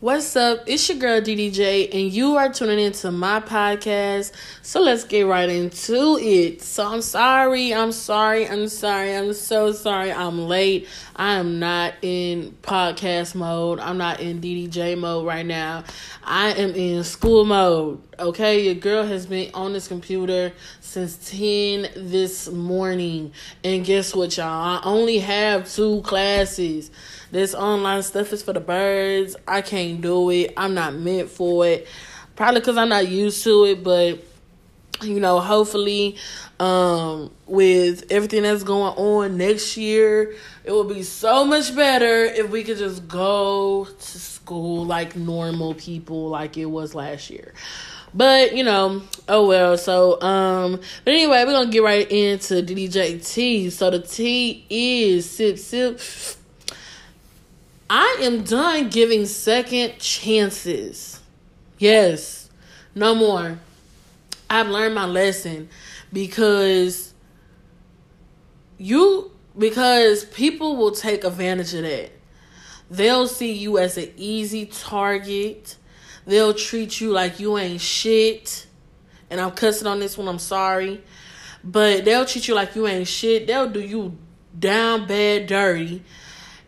What's up? It's your girl DDJ, and you are tuning into my podcast. So let's get right into it. So I'm sorry, I'm sorry, I'm sorry, I'm so sorry. I'm late. I am not in podcast mode. I'm not in DDJ mode right now. I am in school mode. Okay, your girl has been on this computer since 10 this morning. And guess what, y'all? I only have two classes. This online stuff is for the birds. I can't do it. I'm not meant for it. Probably because I'm not used to it, but you know, hopefully, um, with everything that's going on next year, it will be so much better if we could just go to school like normal people, like it was last year. But you know, oh well. So um, but anyway, we're gonna get right into DDJT. So the T is sip sip I am done giving second chances. Yes, no more. I've learned my lesson because you because people will take advantage of that. They'll see you as an easy target. They'll treat you like you ain't shit. And I'm cussing on this one, I'm sorry. But they'll treat you like you ain't shit. They'll do you down bad dirty.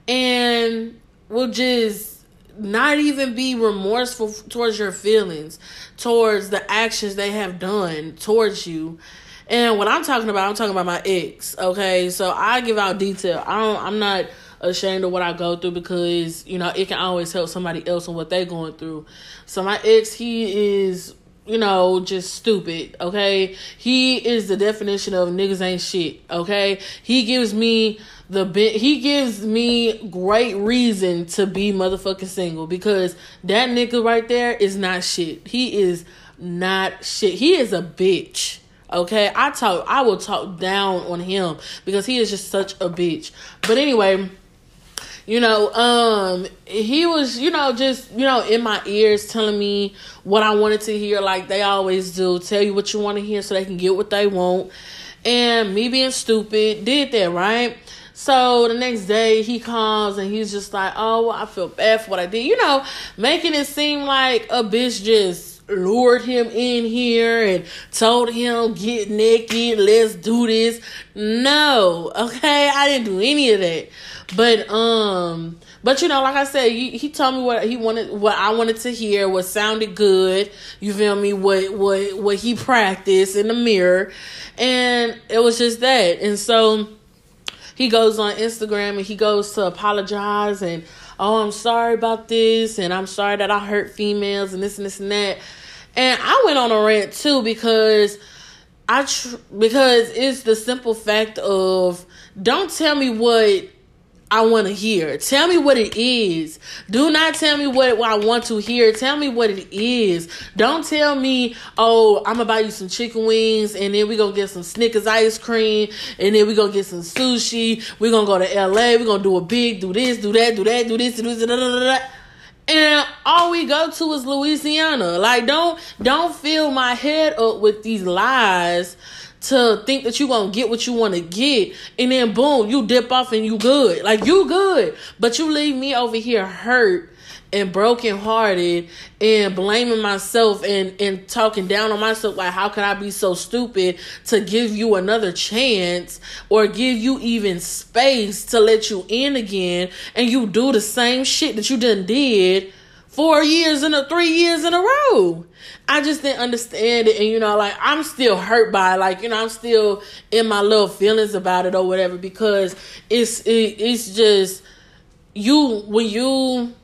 And will just not even be remorseful towards your feelings, towards the actions they have done towards you. And what I'm talking about, I'm talking about my ex. Okay, so I give out detail. I don't. I'm not ashamed of what I go through because you know it can always help somebody else on what they're going through. So my ex, he is you know, just stupid, okay? He is the definition of niggas ain't shit, okay? He gives me the bit he gives me great reason to be motherfucking single because that nigga right there is not shit. He is not shit. He is a bitch. Okay, I talk I will talk down on him because he is just such a bitch. But anyway, you know, um he was, you know, just, you know, in my ears telling me what I wanted to hear like they always do. Tell you what you want to hear so they can get what they want. And me being stupid did that, right? So the next day he comes and he's just like, oh, I feel bad for what I did. You know, making it seem like a bitch just lured him in here and told him, get naked, let's do this. No, okay, I didn't do any of that. But, um, but you know, like I said, he, he told me what he wanted, what I wanted to hear, what sounded good. You feel me? What what what he practiced in the mirror, and it was just that. And so, he goes on Instagram and he goes to apologize and oh I'm sorry about this and I'm sorry that I hurt females and this and this and that. And I went on a rant too because I tr- because it's the simple fact of don't tell me what I want to hear. Tell me what it is. Do not tell me what, what I want to hear. Tell me what it is. Don't tell me, oh, I'm gonna buy you some chicken wings and then we gonna get some Snickers ice cream and then we gonna get some sushi. we gonna go to LA. we gonna do a big, do this, do that, do that, do this, do this, da, da, da, da. And all we go to is Louisiana. Like, don't don't fill my head up with these lies to think that you gonna get what you want to get and then boom you dip off and you good. Like you good. But you leave me over here hurt and broken hearted and blaming myself and and talking down on myself like how could I be so stupid to give you another chance or give you even space to let you in again and you do the same shit that you done did four years in a three years in a row. I just didn't understand it, and you know, like I'm still hurt by it. Like you know, I'm still in my little feelings about it or whatever because it's it, it's just you when you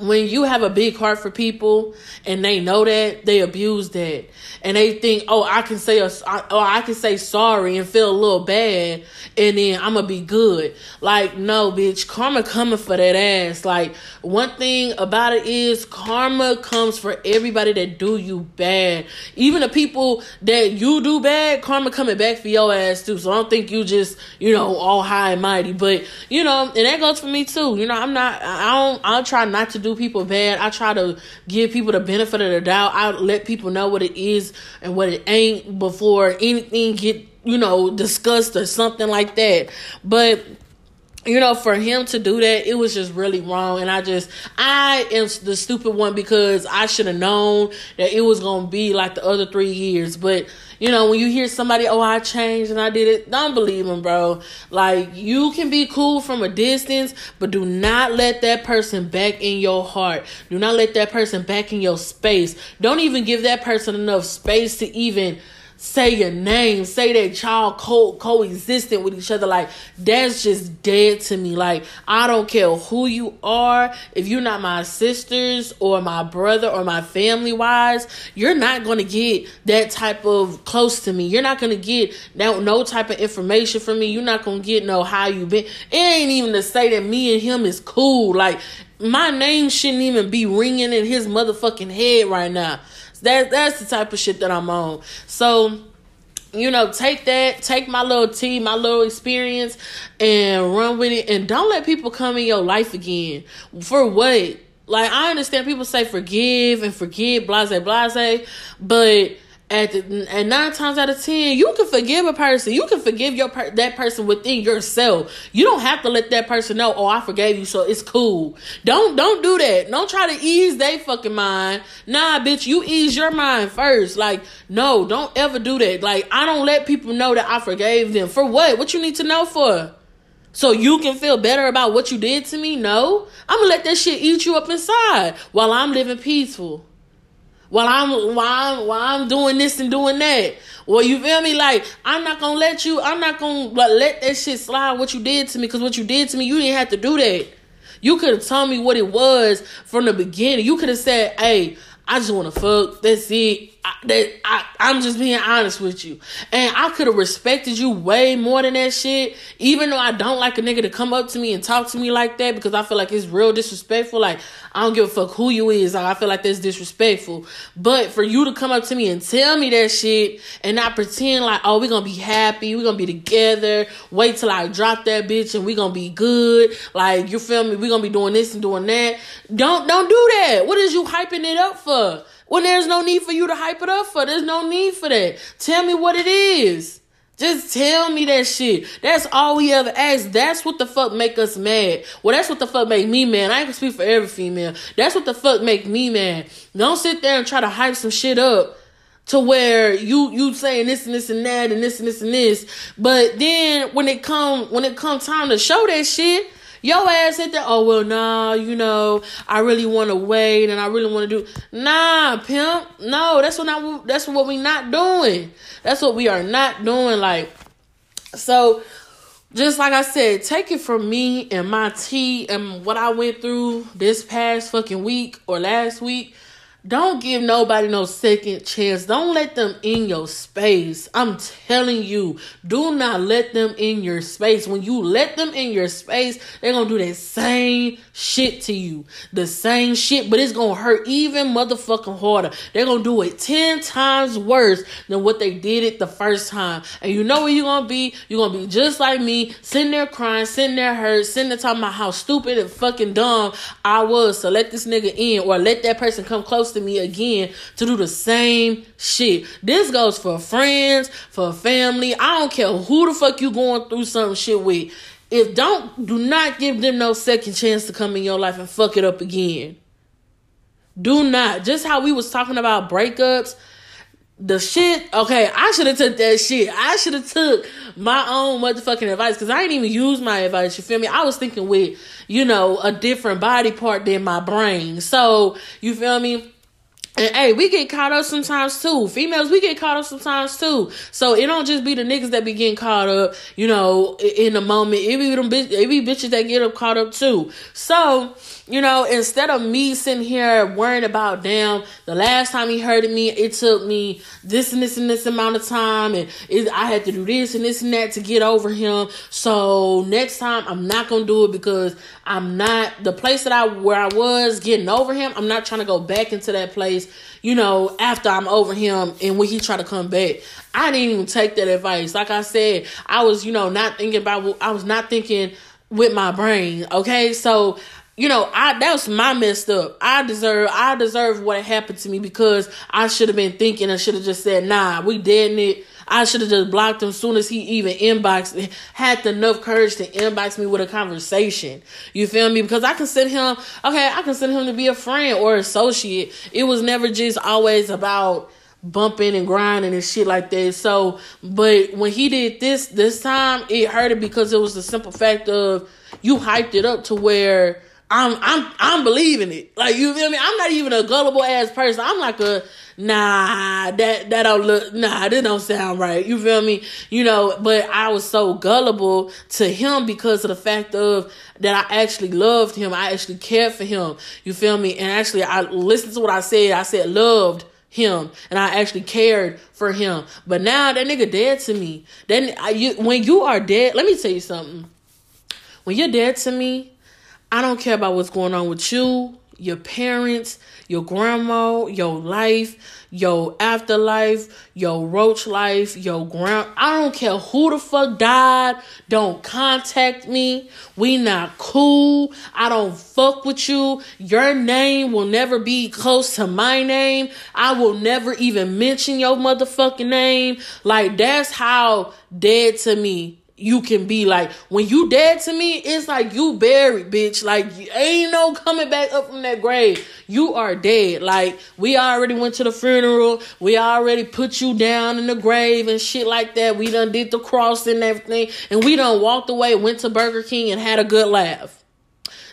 when you have a big heart for people and they know that they abuse that. And they think oh i can say a, or oh, i can say sorry and feel a little bad and then i'm gonna be good. Like no bitch karma coming for that ass. Like one thing about it is karma comes for everybody that do you bad. Even the people that you do bad karma coming back for your ass too. So i don't think you just you know all high and mighty. But you know and that goes for me too. You know i'm not i don't i'll try not to do do people bad. I try to give people the benefit of the doubt. I let people know what it is and what it ain't before anything get, you know, discussed or something like that. But you know, for him to do that, it was just really wrong. And I just, I am the stupid one because I should have known that it was going to be like the other three years. But, you know, when you hear somebody, oh, I changed and I did it, don't believe them, bro. Like, you can be cool from a distance, but do not let that person back in your heart. Do not let that person back in your space. Don't even give that person enough space to even say your name, say that y'all co coexistent with each other. Like that's just dead to me. Like I don't care who you are. If you're not my sisters or my brother or my family wise, you're not gonna get that type of close to me. You're not gonna get no no type of information from me. You're not gonna get no how you been. It ain't even to say that me and him is cool. Like my name shouldn't even be ringing in his motherfucking head right now. That that's the type of shit that I'm on. So you know, take that, take my little tea, my little experience, and run with it. And don't let people come in your life again. For what? Like I understand people say forgive and forget, blase, blase, but at and nine times out of ten, you can forgive a person. You can forgive your per- that person within yourself. You don't have to let that person know. Oh, I forgave you, so it's cool. Don't don't do that. Don't try to ease they fucking mind. Nah, bitch, you ease your mind first. Like, no, don't ever do that. Like, I don't let people know that I forgave them for what? What you need to know for? So you can feel better about what you did to me? No, I'm gonna let that shit eat you up inside while I'm living peaceful while I'm while I'm while I'm doing this and doing that. Well, you feel me? Like I'm not gonna let you. I'm not gonna let that shit slide. What you did to me, because what you did to me, you didn't have to do that. You could have told me what it was from the beginning. You could have said, "Hey, I just want to fuck. That's it. That I, I'm just being honest with you. And I could have respected you way more than that shit. Even though I don't like a nigga to come up to me and talk to me like that because I feel like it's real disrespectful. Like I don't give a fuck who you is. Like I feel like that's disrespectful. But for you to come up to me and tell me that shit and not pretend like, oh, we gonna be happy, we gonna be together. Wait till I drop that bitch and we gonna be good. Like you feel me? We gonna be doing this and doing that. Don't don't do that. What is you hyping it up for? When there's no need for you to hype it up for. There's no need for that. Tell me what it is. Just tell me that shit. That's all we ever ask. That's what the fuck make us mad. Well, that's what the fuck make me mad. I ain't gonna speak for every female. That's what the fuck make me mad. Don't sit there and try to hype some shit up to where you you saying this and this and that and this and this and this. But then when it come when it come time to show that shit, your ass sit there, oh well nah, you know, I really wanna wait and I really wanna do nah, pimp. No, that's what not that's what we not doing. That's what we are not doing. Like so just like I said, take it from me and my tea and what I went through this past fucking week or last week. Don't give nobody no second chance. Don't let them in your space. I'm telling you, do not let them in your space. When you let them in your space, they're gonna do that same shit to you. The same shit, but it's gonna hurt even motherfucking harder. They're gonna do it 10 times worse than what they did it the first time. And you know where you're gonna be? You're gonna be just like me, sitting there crying, sitting there hurt, sitting there talking about how stupid and fucking dumb I was to let this nigga in or let that person come close to me again to do the same shit. This goes for friends, for family. I don't care who the fuck you going through some shit with. If don't do not give them no second chance to come in your life and fuck it up again. Do not. Just how we was talking about breakups the shit okay i should have took that shit i should have took my own motherfucking advice because i didn't even use my advice you feel me i was thinking with you know a different body part than my brain so you feel me and hey, we get caught up sometimes too. Females, we get caught up sometimes too. So it don't just be the niggas that be getting caught up, you know, in the moment. It be them bitch, it be bitches that get up caught up too. So, you know, instead of me sitting here worrying about damn, the last time he hurted me, it took me this and this and this amount of time, and it, I had to do this and this and that to get over him. So next time I'm not gonna do it because I'm not the place that I where I was getting over him. I'm not trying to go back into that place, you know, after I'm over him and when he try to come back. I didn't even take that advice. Like I said, I was, you know, not thinking about I was not thinking with my brain. Okay, so you know, I that was my messed up. I deserve I deserve what happened to me because I should have been thinking. I should have just said, nah, we in it. I should have just blocked him as soon as he even inboxed, had enough courage to inbox me with a conversation. You feel me? Because I consider him, okay, I consider him to be a friend or associate. It was never just always about bumping and grinding and shit like that. So, but when he did this this time, it hurted because it was the simple fact of you hyped it up to where I'm I'm I'm believing it. Like you feel me? I'm not even a gullible ass person. I'm like a nah that that don't look nah that don't sound right. You feel me? You know, but I was so gullible to him because of the fact of that I actually loved him. I actually cared for him. You feel me? And actually I listened to what I said. I said loved him and I actually cared for him. But now that nigga dead to me. Then I, you, when you are dead, let me tell you something. When you're dead to me, I don't care about what's going on with you, your parents, your grandma, your life, your afterlife, your roach life, your ground. I don't care who the fuck died. Don't contact me. We not cool. I don't fuck with you. Your name will never be close to my name. I will never even mention your motherfucking name. Like that's how dead to me you can be like when you dead to me it's like you buried bitch. Like ain't no coming back up from that grave. You are dead. Like we already went to the funeral. We already put you down in the grave and shit like that. We done did the cross and everything. And we done walked away went to burger king and had a good laugh.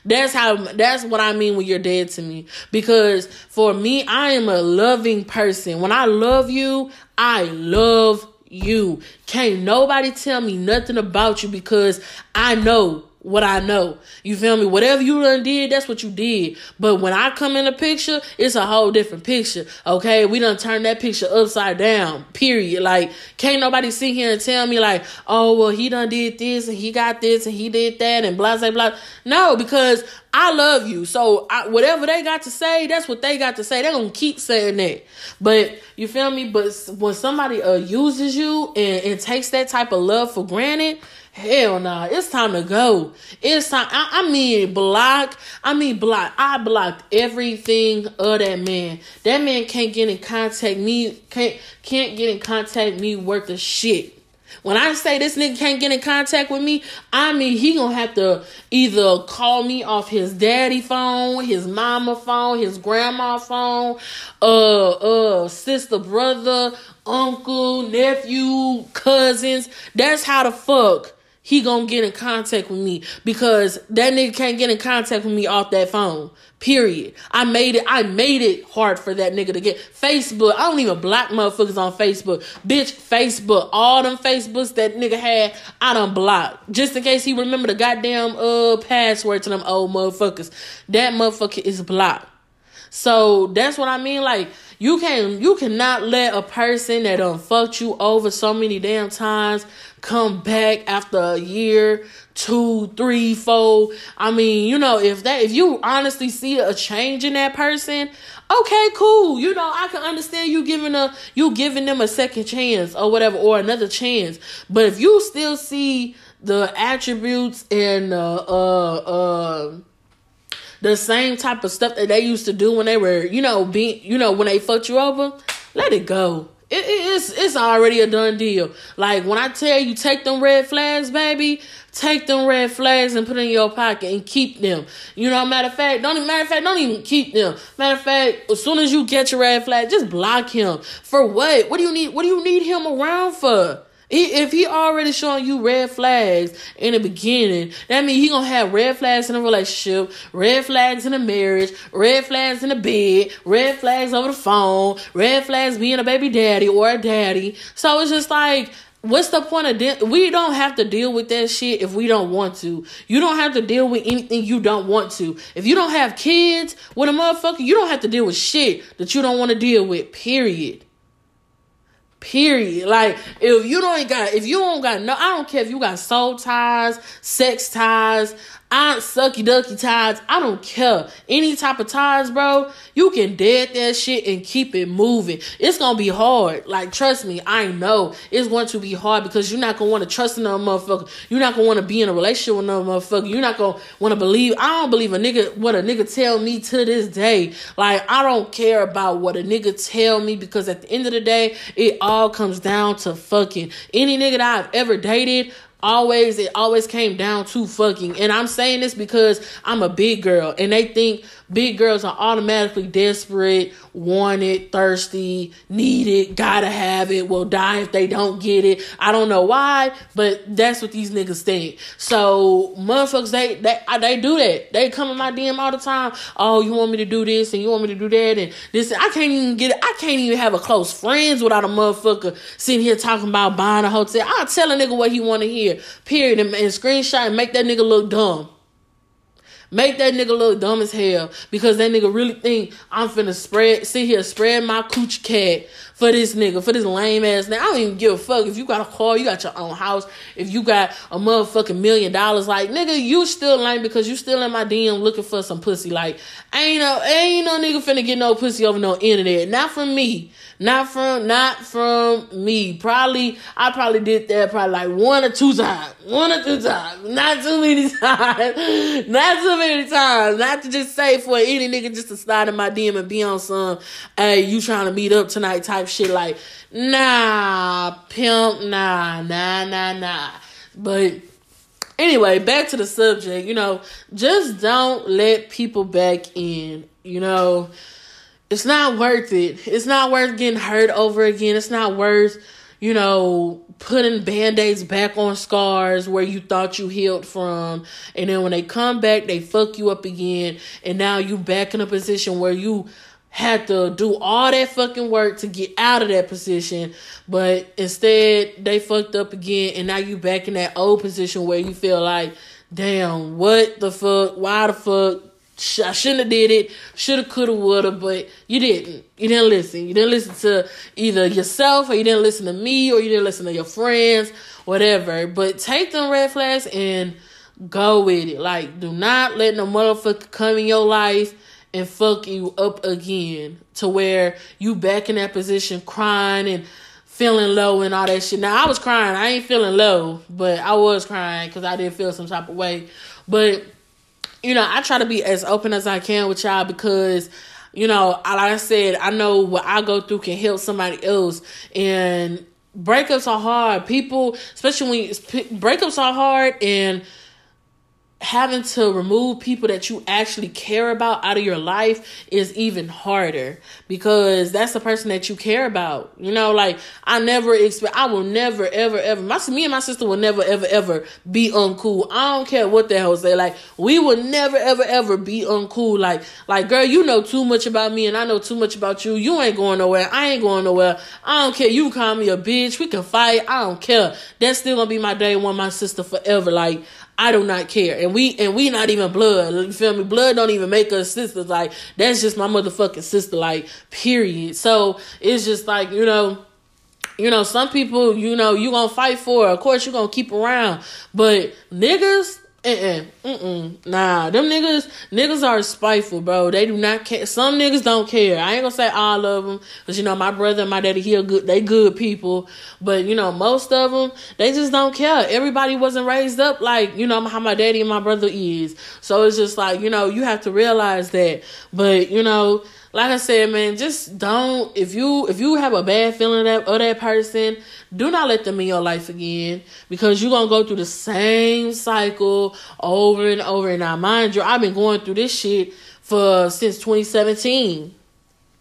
That's how that's what I mean when you're dead to me. Because for me, I am a loving person. When I love you, I love you. Can't nobody tell me nothing about you because I know what I know. You feel me? Whatever you done did, that's what you did. But when I come in the picture, it's a whole different picture. Okay, we done turn that picture upside down. Period. Like, can't nobody sit here and tell me like, oh well, he done did this and he got this and he did that and blah blah blah. No, because I love you. So I, whatever they got to say, that's what they got to say. They're gonna keep saying that. But you feel me? But when somebody uh, uses you and, and takes that type of love for granted Hell nah, it's time to go. It's time. I, I, mean, block. I mean, block. I blocked everything of that man. That man can't get in contact me. Can't can't get in contact me worth of shit. When I say this nigga can't get in contact with me, I mean he gonna have to either call me off his daddy phone, his mama phone, his grandma phone, uh, uh, sister, brother, uncle, nephew, cousins. That's how the fuck he gonna get in contact with me because that nigga can't get in contact with me off that phone. Period. I made it. I made it hard for that nigga to get Facebook. I don't even block motherfuckers on Facebook. Bitch, Facebook. All them Facebooks that nigga had, I done blocked. Just in case he remember the goddamn uh password to them old motherfuckers. That motherfucker is blocked. So that's what I mean. Like you can you cannot let a person that done fucked you over so many damn times come back after a year, two, three, four. I mean, you know, if that if you honestly see a change in that person, okay, cool. You know, I can understand you giving a you giving them a second chance or whatever or another chance. But if you still see the attributes and uh uh uh the same type of stuff that they used to do when they were, you know, being, you know, when they fucked you over, let it go. It, it, it's it's already a done deal. Like when I tell you take them red flags, baby, take them red flags and put in your pocket and keep them. You know, matter of fact, don't even matter of fact, don't even keep them. Matter of fact, as soon as you get your red flag, just block him. For what? What do you need? What do you need him around for? If he already showing you red flags in the beginning, that means he gonna have red flags in a relationship, red flags in a marriage, red flags in the bed, red flags over the phone, red flags being a baby daddy or a daddy. So it's just like, what's the point of de- we don't have to deal with that shit if we don't want to. You don't have to deal with anything you don't want to. If you don't have kids with a motherfucker, you don't have to deal with shit that you don't want to deal with. Period. Period. Like if you don't got if you don't got no I don't care if you got soul ties, sex ties, I sucky ducky ties. I don't care. Any type of ties, bro, you can dead that shit and keep it moving. It's gonna be hard. Like, trust me, I know it's going to be hard because you're not gonna want to trust another motherfucker. You're not gonna want to be in a relationship with another motherfucker. You're not gonna want to believe. I don't believe a nigga what a nigga tell me to this day. Like, I don't care about what a nigga tell me because at the end of the day, it all comes down to fucking any nigga that I've ever dated always it always came down to fucking and i'm saying this because i'm a big girl and they think big girls are automatically desperate wanted thirsty needed gotta have it will die if they don't get it. I don't know why but that's what these niggas think. So motherfuckers they they, they do that. They come in my dm all the time. Oh you want me to do this and you want me to do that and this i can't even get it i can't even have a close friends without a motherfucker sitting here talking about buying a hotel. I'll tell a nigga what he want to hear period, and, and screenshot and make that nigga look dumb. Make that nigga look dumb as hell. Because that nigga really think I'm finna spread, sit here, spread my cooch cat for this nigga, for this lame ass nigga. I don't even give a fuck if you got a car, you got your own house, if you got a motherfucking million dollars. Like, nigga, you still lame because you still in my DM looking for some pussy. Like, ain't no, ain't no nigga finna get no pussy over no internet. Not from me. Not from not from me. Probably I probably did that probably like one or two times. One or two times. Not too many times. Not too many times. Not to just say for any nigga just to slide in my DM and be on some hey, you trying to meet up tonight type shit like nah, pimp, nah, nah, nah, nah. But anyway, back to the subject, you know, just don't let people back in, you know it's not worth it. It's not worth getting hurt over again. It's not worth, you know, putting band-aids back on scars where you thought you healed from. And then when they come back, they fuck you up again. And now you back in a position where you had to do all that fucking work to get out of that position. But instead they fucked up again and now you back in that old position where you feel like, damn, what the fuck? Why the fuck? I shouldn't have did it. Shoulda, coulda, woulda, but you didn't. You didn't listen. You didn't listen to either yourself, or you didn't listen to me, or you didn't listen to your friends, whatever. But take them red flags and go with it. Like, do not let no motherfucker come in your life and fuck you up again to where you back in that position crying and feeling low and all that shit. Now I was crying. I ain't feeling low, but I was crying because I did feel some type of way. But you know, I try to be as open as I can with y'all because, you know, like I said, I know what I go through can help somebody else. And breakups are hard. People, especially when breakups are hard and having to remove people that you actually care about out of your life is even harder because that's the person that you care about. You know, like I never expect, I will never, ever, ever. My me and my sister will never, ever, ever be uncool. I don't care what the hell say. Like we will never, ever, ever be uncool. Like, like girl, you know too much about me and I know too much about you. You ain't going nowhere. I ain't going nowhere. I don't care. You call me a bitch. We can fight. I don't care. That's still gonna be my day one, my sister forever. Like I do not care. And we and we not even blood. You feel me? Blood don't even make us sisters. Like that's just my motherfucking sister. Like period. So it's just like you know. You know, some people, you know, you gonna fight for. Of course, you gonna keep around, but niggas, uh-uh, mm-mm, nah, them niggas, niggas are spiteful, bro. They do not care. Some niggas don't care. I ain't gonna say all of them, cause you know my brother and my daddy, he good. They good people, but you know most of them, they just don't care. Everybody wasn't raised up like you know how my daddy and my brother is. So it's just like you know you have to realize that. But you know like I said, man, just don't if you if you have a bad feeling of that, of that person, do not let them in your life again because you're gonna go through the same cycle over and over. And now, mind you, I've been going through this shit for since 2017.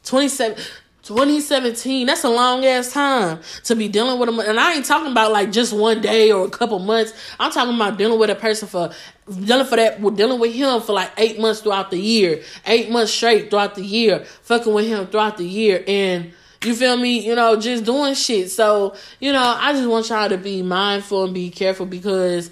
27 2017, that's a long ass time to be dealing with them. And I ain't talking about like just one day or a couple months. I'm talking about dealing with a person for dealing for that, we're dealing with him for like eight months throughout the year, eight months straight throughout the year, fucking with him throughout the year. And you feel me? You know, just doing shit. So, you know, I just want y'all to be mindful and be careful because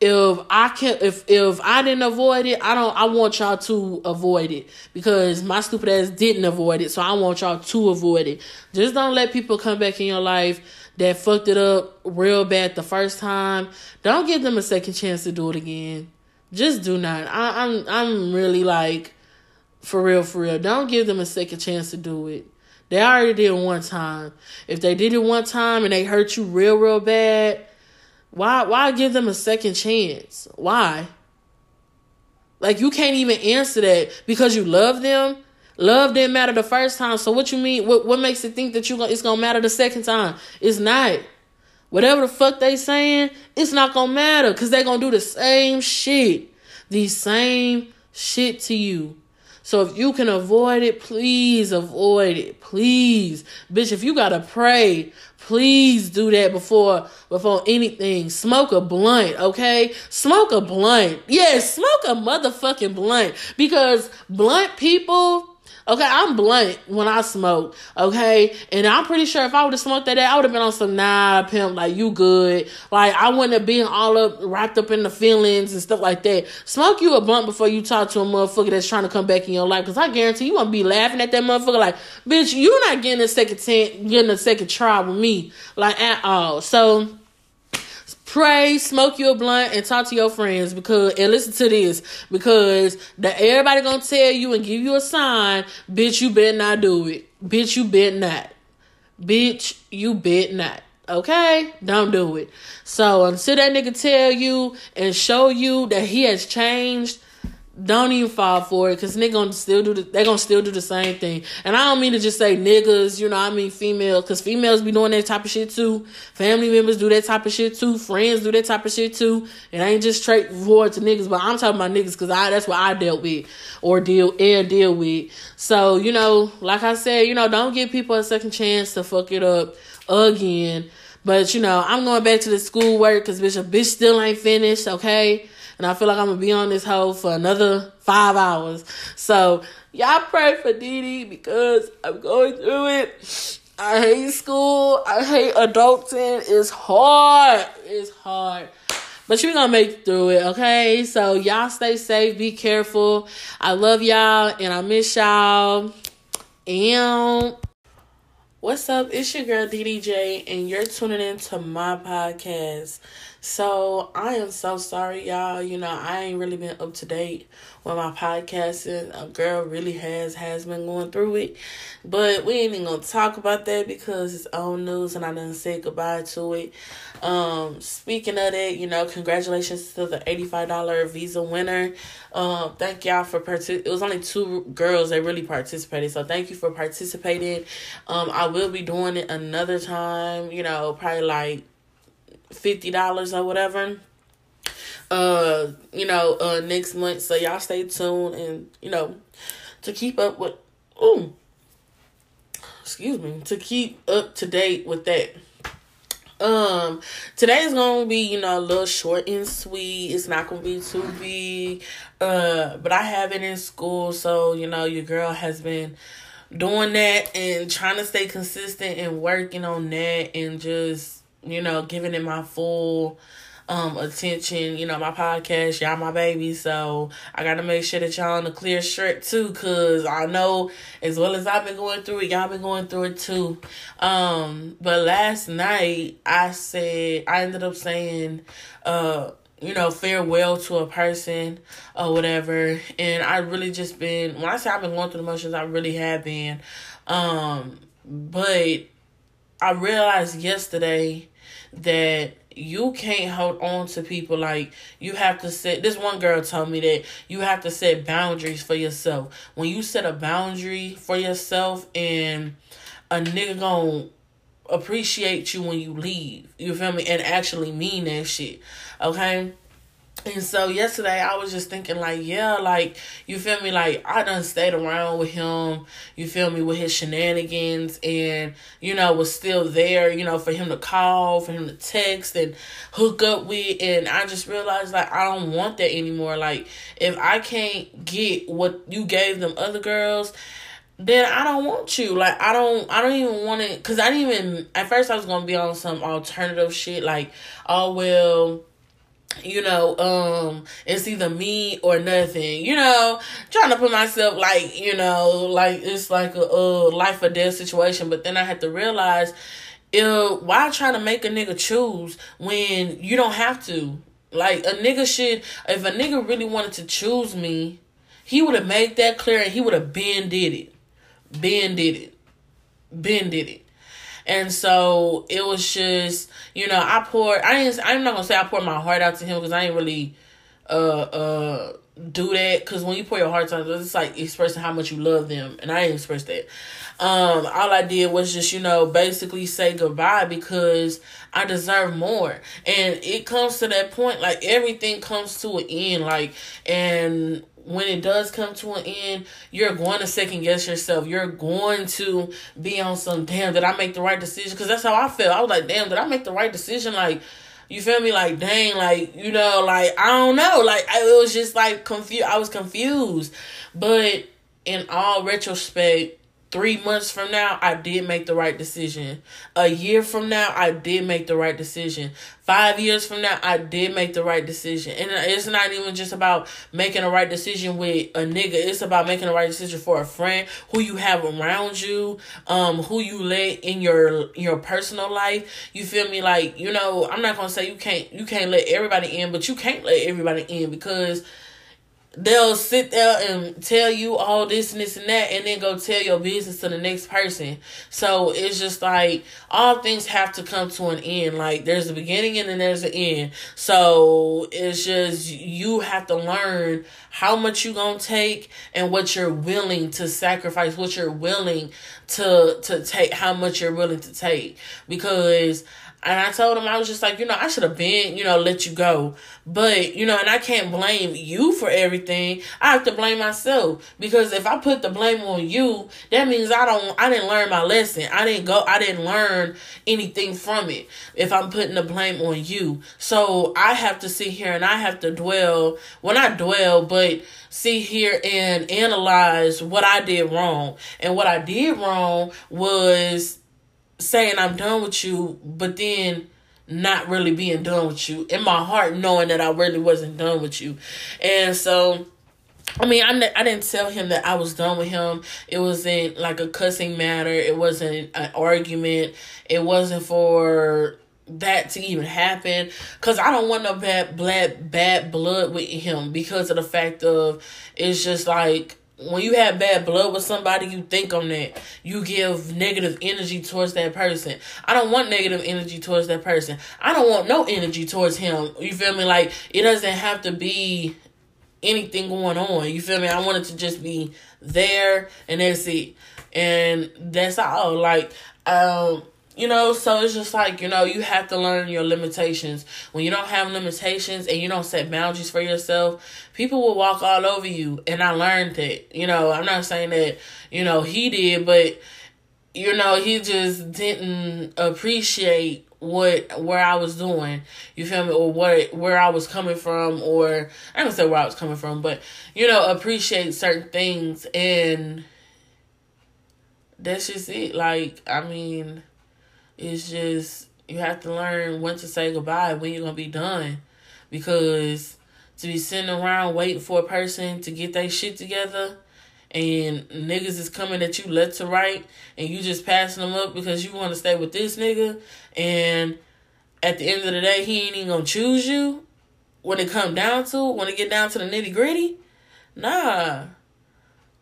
if I can if if I didn't avoid it, I don't I want y'all to avoid it because my stupid ass didn't avoid it. So I want y'all to avoid it. Just don't let people come back in your life that fucked it up real bad the first time. Don't give them a second chance to do it again. Just do not. I, I'm I'm really like for real, for real. Don't give them a second chance to do it. They already did one time. If they did it one time and they hurt you real, real bad, why why give them a second chance? Why? Like you can't even answer that because you love them. Love didn't matter the first time. So what you mean? What what makes it think that you it's gonna matter the second time? It's not. Whatever the fuck they saying, it's not gonna matter because they gonna do the same shit, the same shit to you. So if you can avoid it, please avoid it. Please. Bitch, if you gotta pray, please do that before before anything. Smoke a blunt, okay? Smoke a blunt. Yes, smoke a motherfucking blunt. Because blunt people Okay, I'm blunt when I smoke. Okay, and I'm pretty sure if I would have smoked that day, I would have been on some nah pimp like you good. Like I wouldn't have been all up wrapped up in the feelings and stuff like that. Smoke you a blunt before you talk to a motherfucker that's trying to come back in your life, because I guarantee you won't be laughing at that motherfucker like, bitch, you're not getting a second ten, getting a second try with me like at all. So pray, smoke your blunt, and talk to your friends because and listen to this because that everybody gonna tell you and give you a sign, bitch, you better not do it. Bitch, you bet not. Bitch, you bet not. Okay? Don't do it. So until that nigga tell you and show you that he has changed, don't even fall for it because nigga gonna still do the, they gonna still do the same thing. And I don't mean to just say niggas, you know, I mean female, because females be doing that type of shit too. Family members do that type of shit too. Friends do that type of shit too. It ain't just straight forward to niggas, but I'm talking about niggas because I that's what I dealt with or deal air deal with. So, you know, like I said, you know, don't give people a second chance to fuck it up again. But you know, I'm going back to the schoolwork because bitch, a bitch still ain't finished, okay? And I feel like I'm gonna be on this hoe for another five hours. So y'all pray for Didi because I'm going through it. I hate school. I hate adulting. It's hard. It's hard. But you're gonna make through it, okay? So y'all stay safe, be careful. I love y'all and I miss y'all. And what's up? It's your girl DDJ, and you're tuning in to my podcast. So I am so sorry, y'all. You know, I ain't really been up to date with my podcasting. A girl really has has been going through it. But we ain't even gonna talk about that because it's old news and I didn't say goodbye to it. Um, speaking of that, you know, congratulations to the $85 visa winner. Um, thank y'all for partic- it was only two girls that really participated. So thank you for participating. Um, I will be doing it another time, you know, probably like fifty dollars or whatever. Uh, you know, uh, next month. So y'all stay tuned and you know to keep up with. Ooh, excuse me. To keep up to date with that. Um, today's gonna be, you know, a little short and sweet. It's not gonna be too big. Uh, but I have it in school, so you know, your girl has been doing that and trying to stay consistent and working on that and just you know, giving it my full um attention. You know, my podcast, y'all my baby, so I gotta make sure that y'all on the clear shirt too, cause I know as well as I've been going through it, y'all been going through it too. Um, but last night I said I ended up saying uh you know, farewell to a person or whatever. And I really just been when I say I've been going through the motions, I really have been. Um, but I realized yesterday that you can't hold on to people. Like you have to set this one girl told me that you have to set boundaries for yourself. When you set a boundary for yourself and a nigga gonna appreciate you when you leave you feel me and actually mean that shit okay and so yesterday I was just thinking like, yeah, like you feel me, like I done stayed around with him, you feel me, with his shenanigans and, you know, was still there, you know, for him to call, for him to text and hook up with and I just realized like I don't want that anymore. Like if I can't get what you gave them other girls, then I don't want you. Like I don't I don't even want it cuz I didn't even at first I was going to be on some alternative shit like oh well you know, um, it's either me or nothing, you know, trying to put myself like, you know, like it's like a, a life or death situation. But then I had to realize, uh, why trying to make a nigga choose when you don't have to? Like a nigga should if a nigga really wanted to choose me, he would have made that clear and he would have been did it. Ben did it. Ben did it. And so it was just, you know, I poured I didn't I'm not gonna say I poured my heart out to him because I ain't really uh uh do that because when you pour your heart out, it's like expressing how much you love them, and I didn't express that. Um, all I did was just you know basically say goodbye because I deserve more, and it comes to that point like everything comes to an end, like and when it does come to an end, you're going to second guess yourself. You're going to be on some damn did I make the right decision? Because that's how I felt. I was like, damn, did I make the right decision? Like you feel me? Like, dang, like, you know, like, I don't know. Like, I, it was just like confused. I was confused. But in all retrospect, Three months from now, I did make the right decision. A year from now, I did make the right decision. Five years from now, I did make the right decision. And it's not even just about making a right decision with a nigga. It's about making the right decision for a friend who you have around you, um, who you let in your your personal life. You feel me? Like, you know, I'm not gonna say you can't you can't let everybody in, but you can't let everybody in because they'll sit there and tell you all this and this and that and then go tell your business to the next person. So it's just like all things have to come to an end. Like there's a beginning and then there's an end. So it's just you have to learn how much you gonna take and what you're willing to sacrifice what you're willing to to take how much you're willing to take because and I told him, I was just like, you know, I should have been, you know, let you go. But, you know, and I can't blame you for everything. I have to blame myself. Because if I put the blame on you, that means I don't, I didn't learn my lesson. I didn't go, I didn't learn anything from it if I'm putting the blame on you. So I have to sit here and I have to dwell, well, not dwell, but sit here and analyze what I did wrong. And what I did wrong was saying I'm done with you, but then not really being done with you in my heart, knowing that I really wasn't done with you. And so, I mean, I, I didn't tell him that I was done with him. It wasn't like a cussing matter, it wasn't an argument, it wasn't for that to even happen because i don't want no bad bad bad blood with him because of the fact of it's just like when you have bad blood with somebody, you think on that. You give negative energy towards that person. I don't want negative energy towards that person. I don't want no energy towards him. You feel me? Like it doesn't have to be anything going on. You feel me? I want it to just be there and that's it. And that's all. Like um you know, so it's just like, you know, you have to learn your limitations. When you don't have limitations and you don't set boundaries for yourself, people will walk all over you. And I learned that. You know, I'm not saying that, you know, he did, but, you know, he just didn't appreciate what where I was doing, you feel me, or what where I was coming from, or I don't say where I was coming from, but you know, appreciate certain things, and that's just it. Like, I mean, it's just you have to learn when to say goodbye when you're gonna be done, because to be sitting around waiting for a person to get their shit together and niggas is coming at you left to right and you just passing them up because you want to stay with this nigga and at the end of the day he ain't even gonna choose you when it come down to when it get down to the nitty gritty? Nah.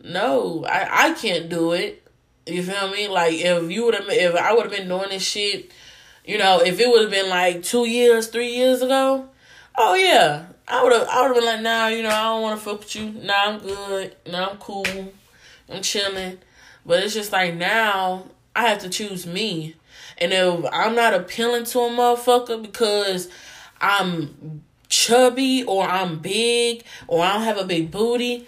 No I, I can't do it you feel me? Like if you would have, if I would have been doing this shit, you know, if it would have been like two years, three years ago, oh yeah, I would have, I would have been like, nah, you know, I don't want to fuck with you. Nah, I'm good. Nah, I'm cool. I'm chilling. But it's just like now I have to choose me, and if I'm not appealing to a motherfucker because I'm chubby or I'm big or I don't have a big booty,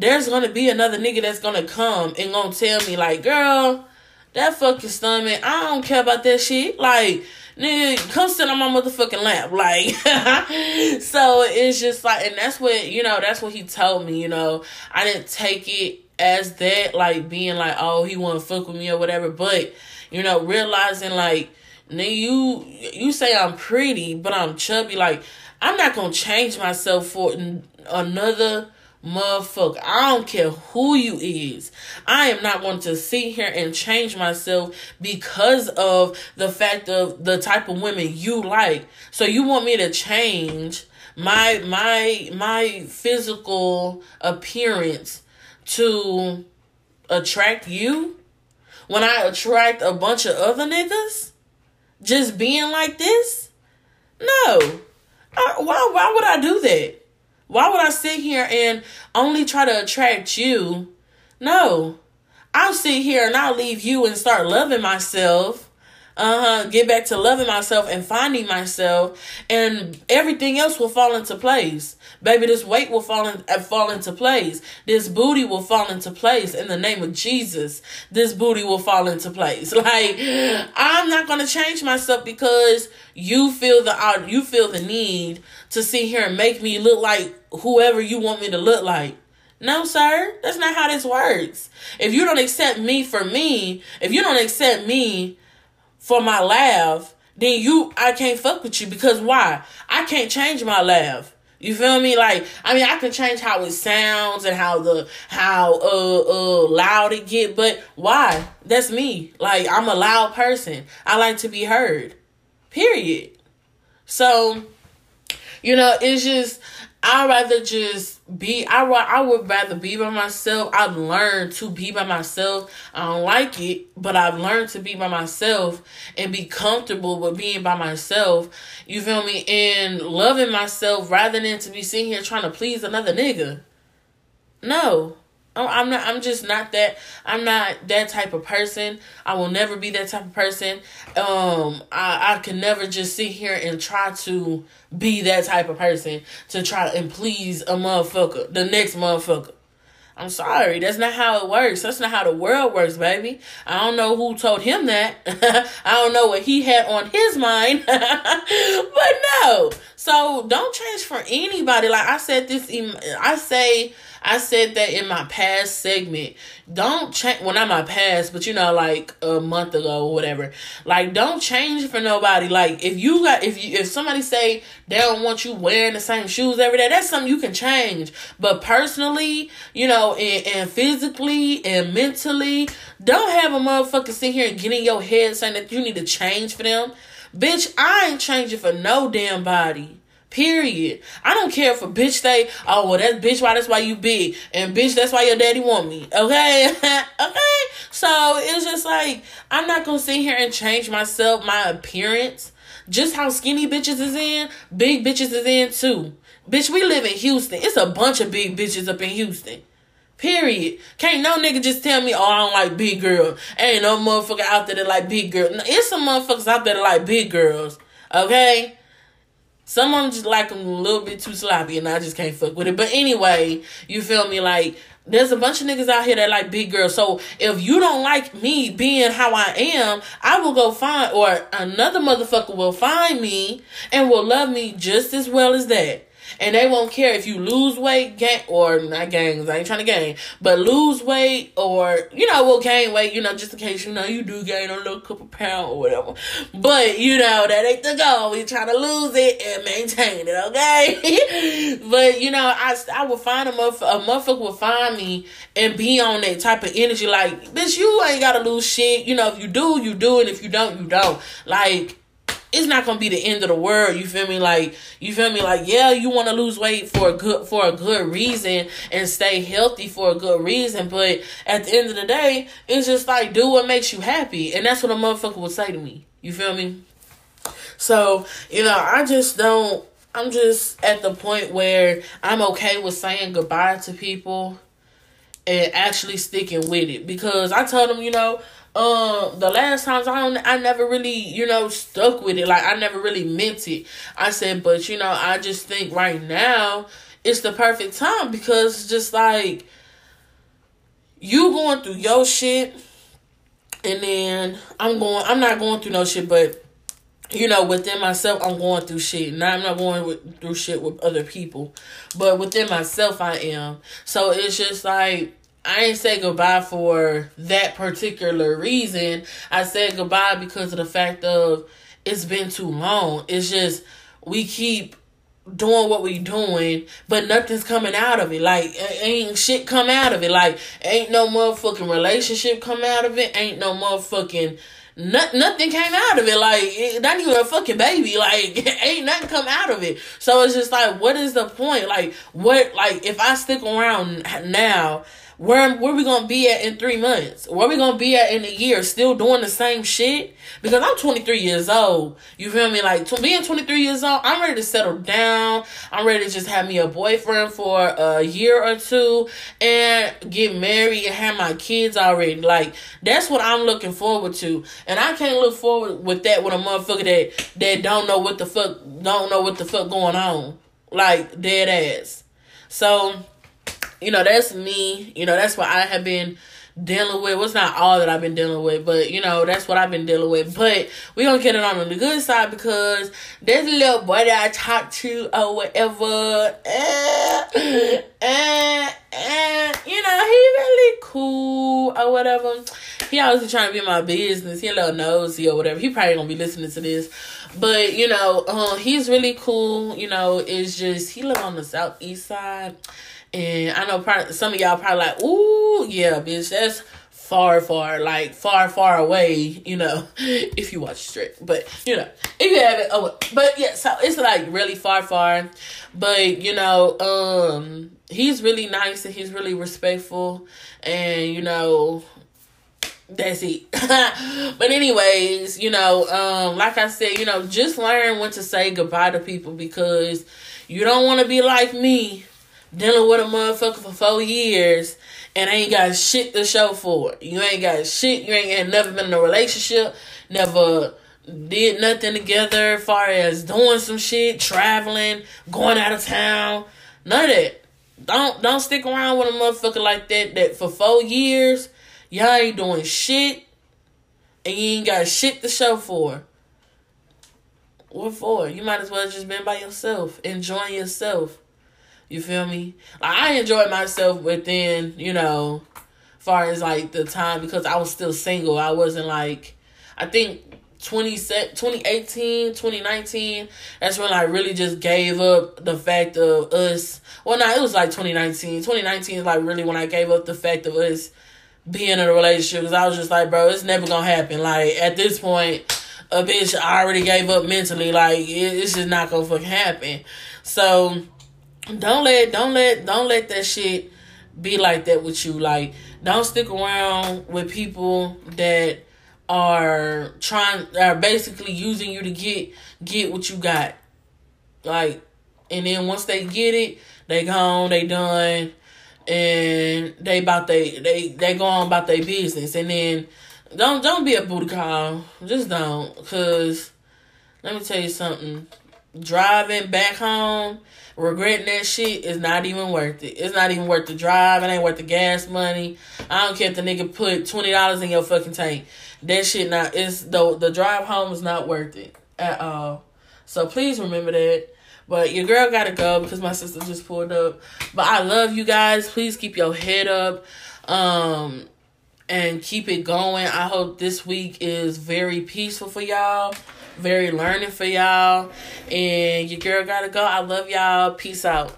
there's gonna be another nigga that's gonna come and gonna tell me like, girl, that fucking stomach, I don't care about that shit. Like, nigga, come sit on my motherfucking lap. Like, so it's just like, and that's what, you know, that's what he told me, you know. I didn't take it as that, like, being like, oh, he wanna fuck with me or whatever. But, you know, realizing like, nigga, you, you say I'm pretty, but I'm chubby. Like, I'm not gonna change myself for another motherfucker. I don't care who you is. I am not going to sit here and change myself because of the fact of the type of women you like. So you want me to change my my my physical appearance to attract you when I attract a bunch of other niggas just being like this? No. I, why why would I do that? Why would I sit here and only try to attract you? No. I'll sit here and I'll leave you and start loving myself uh-huh. Get back to loving myself and finding myself and everything else will fall into place. Baby this weight will fall in, uh, fall into place. This booty will fall into place in the name of jesus. This booty will fall into place. Like i'm not to change myself because you feel the uh, you feel the need to sit here and make me look like whoever you want me to look like. No, sir. That's not how this works. If you don't accept me for me, if you don't accept me for my laugh, then you I can't fuck with you because why? I can't change my laugh. You feel me? Like I mean, I can change how it sounds and how the how uh uh loud it get, but why? That's me. Like I'm a loud person. I like to be heard. Period. So, you know, it's just I'd rather just be. I I would rather be by myself. I've learned to be by myself. I don't like it, but I've learned to be by myself and be comfortable with being by myself. You feel me? And loving myself rather than to be sitting here trying to please another nigga. No, I'm not. I'm just not that. I'm not that type of person. I will never be that type of person. Um, I I can never just sit here and try to be that type of person to try and please a motherfucker, the next motherfucker. I'm sorry, that's not how it works. That's not how the world works, baby. I don't know who told him that. I don't know what he had on his mind. but no. So don't change for anybody. Like I said this I say I said that in my past segment. Don't change, well, not my past, but you know, like a month ago or whatever. Like, don't change for nobody. Like, if you got, if you, if somebody say they don't want you wearing the same shoes every day, that's something you can change. But personally, you know, and, and physically and mentally, don't have a motherfucker sit here and get in your head saying that you need to change for them. Bitch, I ain't changing for no damn body. Period. I don't care if a bitch say, "Oh, well, that's bitch. Why? That's why you big." And bitch, that's why your daddy want me. Okay, okay. So it's just like I'm not gonna sit here and change myself, my appearance. Just how skinny bitches is in, big bitches is in too. Bitch, we live in Houston. It's a bunch of big bitches up in Houston. Period. Can't no nigga just tell me, oh, I don't like big girls. Ain't no motherfucker out there that like big girls. It's some motherfuckers out there that like big girls. Okay? Some of them just like them a little bit too sloppy, and I just can't fuck with it. But anyway, you feel me? Like there's a bunch of niggas out here that like big girls. So if you don't like me being how I am, I will go find or another motherfucker will find me and will love me just as well as that and they won't care if you lose weight, gain or not gain. I ain't trying to gain, but lose weight or you know, will gain weight. You know, just in case you know you do gain a little couple pound or whatever. But you know that ain't the goal. We trying to lose it and maintain it, okay? but you know, I I will find a motherfucker. A motherfucker will find me and be on that type of energy. Like, bitch, you ain't gotta lose shit. You know, if you do, you do, and if you don't, you don't. Like it's not gonna be the end of the world. You feel me? Like you feel me? Like yeah, you want to lose weight for a good for a good reason and stay healthy for a good reason. But at the end of the day, it's just like do what makes you happy, and that's what a motherfucker would say to me. You feel me? So you know, I just don't. I'm just at the point where I'm okay with saying goodbye to people and actually sticking with it because I told them, you know, um the last times I don't I never really, you know, stuck with it. Like I never really meant it. I said, but you know, I just think right now it's the perfect time because just like you going through your shit and then I'm going I'm not going through no shit, but you know, within myself, I'm going through shit. Now I'm not going with, through shit with other people, but within myself, I am. So it's just like I ain't say goodbye for that particular reason. I said goodbye because of the fact of it's been too long. It's just we keep doing what we doing, but nothing's coming out of it. Like ain't shit come out of it. Like ain't no motherfucking relationship come out of it. Ain't no motherfucking not, nothing came out of it. Like not even a fucking baby. Like ain't nothing come out of it. So it's just like, what is the point? Like what? Like if I stick around now where where we gonna be at in three months? Where we gonna be at in a year? Still doing the same shit? Because I'm 23 years old. You feel me? Like to being 23 years old, I'm ready to settle down. I'm ready to just have me a boyfriend for a year or two and get married and have my kids already. Like that's what I'm looking forward to. And I can't look forward with that with a motherfucker that that don't know what the fuck don't know what the fuck going on. Like dead ass. So you know, that's me. You know, that's what I have been dealing with. What's not all that I've been dealing with, but you know, that's what I've been dealing with. But we gonna get it on the good side because there's a little boy that I talked to or whatever. And, and, and you know, he really cool or whatever. He always trying to be my business. He a little nosy or whatever. He probably gonna be listening to this. But you know, uh, he's really cool. You know, it's just he live on the southeast side and I know probably, some of y'all probably like, ooh, yeah, bitch, that's far, far, like far, far away, you know, if you watch straight. But, you know, if you have it, oh, but yeah, so it's like really far, far. But, you know, um, he's really nice and he's really respectful. And, you know, that's it. but anyways, you know, um, like I said, you know, just learn when to say goodbye to people because you don't want to be like me dealing with a motherfucker for four years and ain't got shit to show for it. You ain't got shit. You ain't, ain't never been in a relationship. Never did nothing together. Far as doing some shit, traveling, going out of town, none of that. Don't don't stick around with a motherfucker like that. That for four years, y'all ain't doing shit, and you ain't got shit to show for. What for? You might as well just been by yourself, enjoying yourself. You feel me? Like, I enjoyed myself within, you know, far as like the time because I was still single. I wasn't like, I think 20, 2018, 2019, that's when I really just gave up the fact of us. Well, no, it was like 2019. 2019 is like really when I gave up the fact of us being in a relationship because I was just like, bro, it's never gonna happen. Like, at this point, a bitch I already gave up mentally. Like, it, it's just not gonna fucking happen. So, don't let don't let don't let that shit be like that with you. Like don't stick around with people that are trying are basically using you to get get what you got. Like and then once they get it, they gone, they done, and they about they they they go on about their business. And then don't don't be a booty call. Just don't. Cause let me tell you something. Driving back home regretting that shit is not even worth it. It's not even worth the drive. It ain't worth the gas money. I don't care if the nigga put twenty dollars in your fucking tank. That shit not it's the the drive home is not worth it at all. So please remember that. But your girl gotta go because my sister just pulled up. But I love you guys. Please keep your head up. Um and keep it going. I hope this week is very peaceful for y'all very learning for y'all. And your girl gotta go. I love y'all. Peace out.